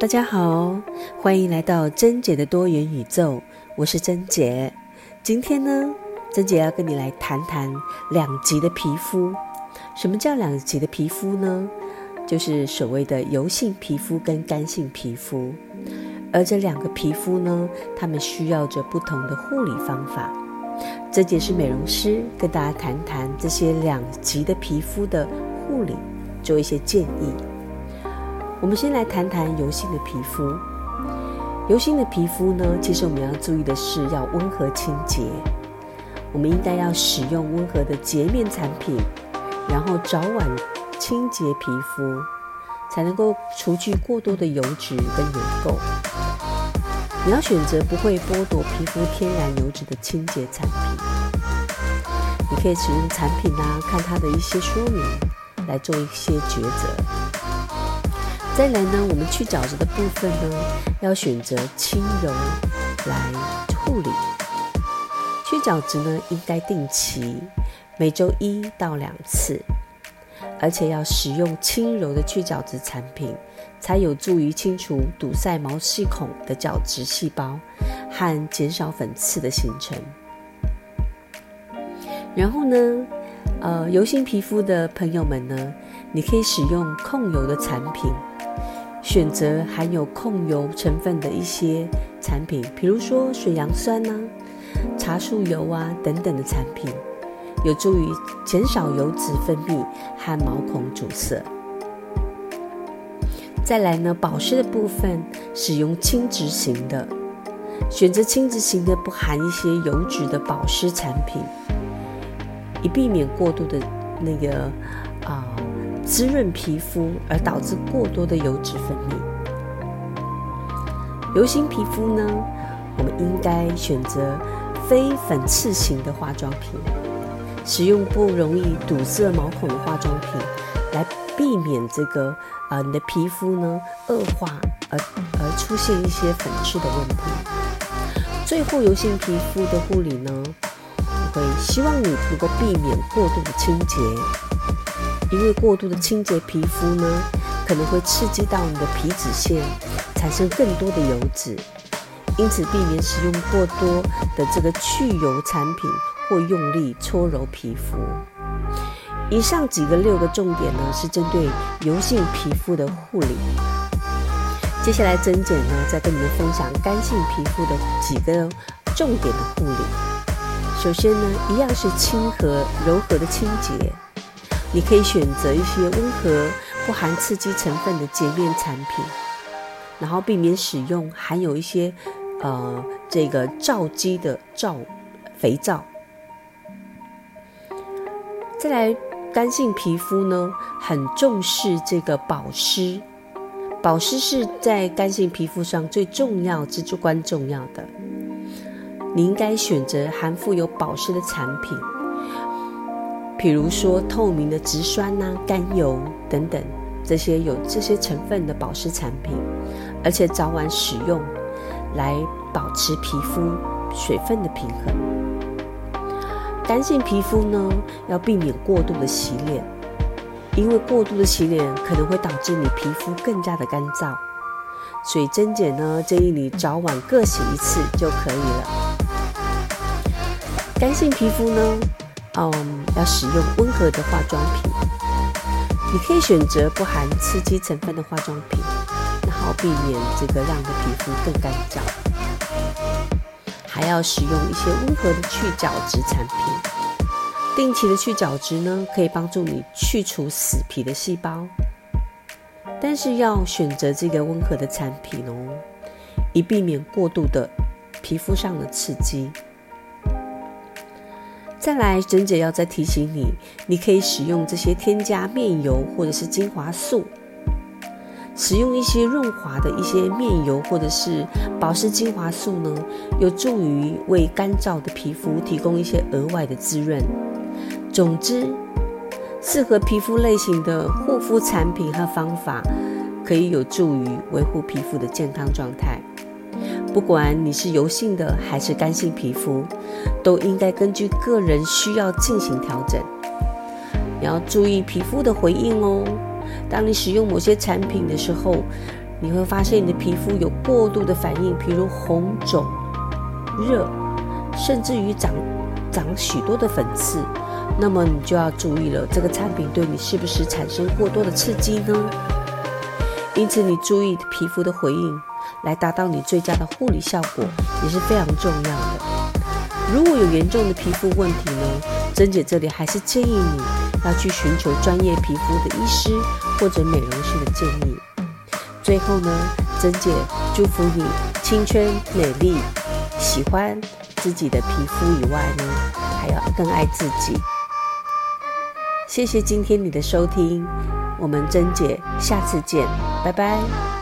大家好，欢迎来到珍姐的多元宇宙，我是珍姐。今天呢，珍姐要跟你来谈谈两极的皮肤。什么叫两极的皮肤呢？就是所谓的油性皮肤跟干性皮肤。而这两个皮肤呢，它们需要着不同的护理方法。珍姐是美容师，跟大家谈谈这些两极的皮肤的护理，做一些建议。我们先来谈谈油性的皮肤。油性的皮肤呢，其实我们要注意的是要温和清洁。我们应该要使用温和的洁面产品，然后早晚清洁皮肤，才能够除去过多的油脂跟油垢。你要选择不会剥夺皮肤天然油脂的清洁产品。你可以使用产品啊，看它的一些说明，来做一些抉择。再来呢，我们去角质的部分呢，要选择轻柔来护理。去角质呢，应该定期，每周一到两次，而且要使用轻柔的去角质产品，才有助于清除堵塞毛细孔的角质细胞和减少粉刺的形成。然后呢，呃，油性皮肤的朋友们呢，你可以使用控油的产品。选择含有控油成分的一些产品，比如说水杨酸呐、茶树油啊等等的产品，有助于减少油脂分泌和毛孔阻塞。再来呢，保湿的部分使用轻质型的，选择轻质型的不含一些油脂的保湿产品，以避免过度的那个啊。滋润皮肤而导致过多的油脂分泌。油性皮肤呢，我们应该选择非粉刺型的化妆品，使用不容易堵塞毛孔的化妆品，来避免这个啊你的皮肤呢恶化而而出现一些粉刺的问题。最后，油性皮肤的护理呢，希望你能够避免过度的清洁。因为过度的清洁皮肤呢，可能会刺激到你的皮脂腺，产生更多的油脂，因此避免使用过多的这个去油产品或用力搓揉皮肤。以上几个六个重点呢，是针对油性皮肤的护理。接下来增减呢，再跟你们分享干性皮肤的几个重点的护理。首先呢，一样是亲和柔和的清洁。你可以选择一些温和、不含刺激成分的洁面产品，然后避免使用含有一些呃这个皂基的皂肥皂。再来，干性皮肤呢很重视这个保湿，保湿是在干性皮肤上最重要、至关重要的。你应该选择含富有保湿的产品。比如说透明的植酸呐、甘油等等这些有这些成分的保湿产品，而且早晚使用，来保持皮肤水分的平衡。干性皮肤呢，要避免过度的洗脸，因为过度的洗脸可能会导致你皮肤更加的干燥。所以珍姐呢，建议你早晚各洗一次就可以了。干性皮肤呢？嗯，要使用温和的化妆品。你可以选择不含刺激成分的化妆品，然后避免这个让你的皮肤更干燥。还要使用一些温和的去角质产品。定期的去角质呢，可以帮助你去除死皮的细胞。但是要选择这个温和的产品哦，以避免过度的皮肤上的刺激。再来，珍姐要再提醒你，你可以使用这些添加面油或者是精华素，使用一些润滑的一些面油或者是保湿精华素呢，有助于为干燥的皮肤提供一些额外的滋润。总之，适合皮肤类型的护肤产品和方法，可以有助于维护皮肤的健康状态。不管你是油性的还是干性皮肤，都应该根据个人需要进行调整。你要注意皮肤的回应哦。当你使用某些产品的时候，你会发现你的皮肤有过度的反应，譬如红肿、热，甚至于长长许多的粉刺，那么你就要注意了，这个产品对你是不是产生过多的刺激呢？因此，你注意皮肤的回应，来达到你最佳的护理效果，也是非常重要的。如果有严重的皮肤问题呢，珍姐这里还是建议你要去寻求专业皮肤的医师或者美容师的建议。最后呢，珍姐祝福你青春美丽，喜欢自己的皮肤以外呢，还要更爱自己。谢谢今天你的收听。我们珍姐下次见，拜拜。